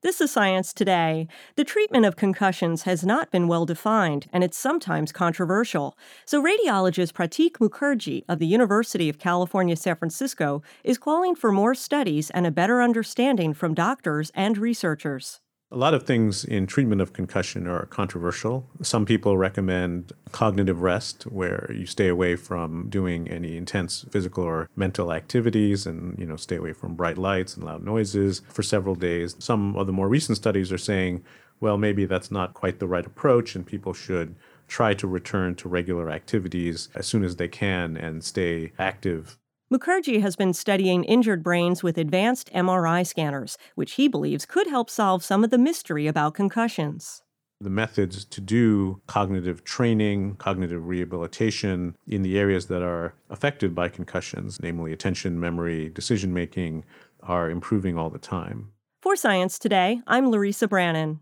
This is Science Today. The treatment of concussions has not been well defined, and it's sometimes controversial. So, radiologist Pratik Mukherjee of the University of California, San Francisco is calling for more studies and a better understanding from doctors and researchers. A lot of things in treatment of concussion are controversial. Some people recommend cognitive rest, where you stay away from doing any intense physical or mental activities and, you know, stay away from bright lights and loud noises for several days. Some of the more recent studies are saying, well, maybe that's not quite the right approach and people should try to return to regular activities as soon as they can and stay active Mukherjee has been studying injured brains with advanced MRI scanners, which he believes could help solve some of the mystery about concussions. The methods to do cognitive training, cognitive rehabilitation in the areas that are affected by concussions, namely attention, memory, decision making, are improving all the time. For Science Today, I'm Larissa Brannon.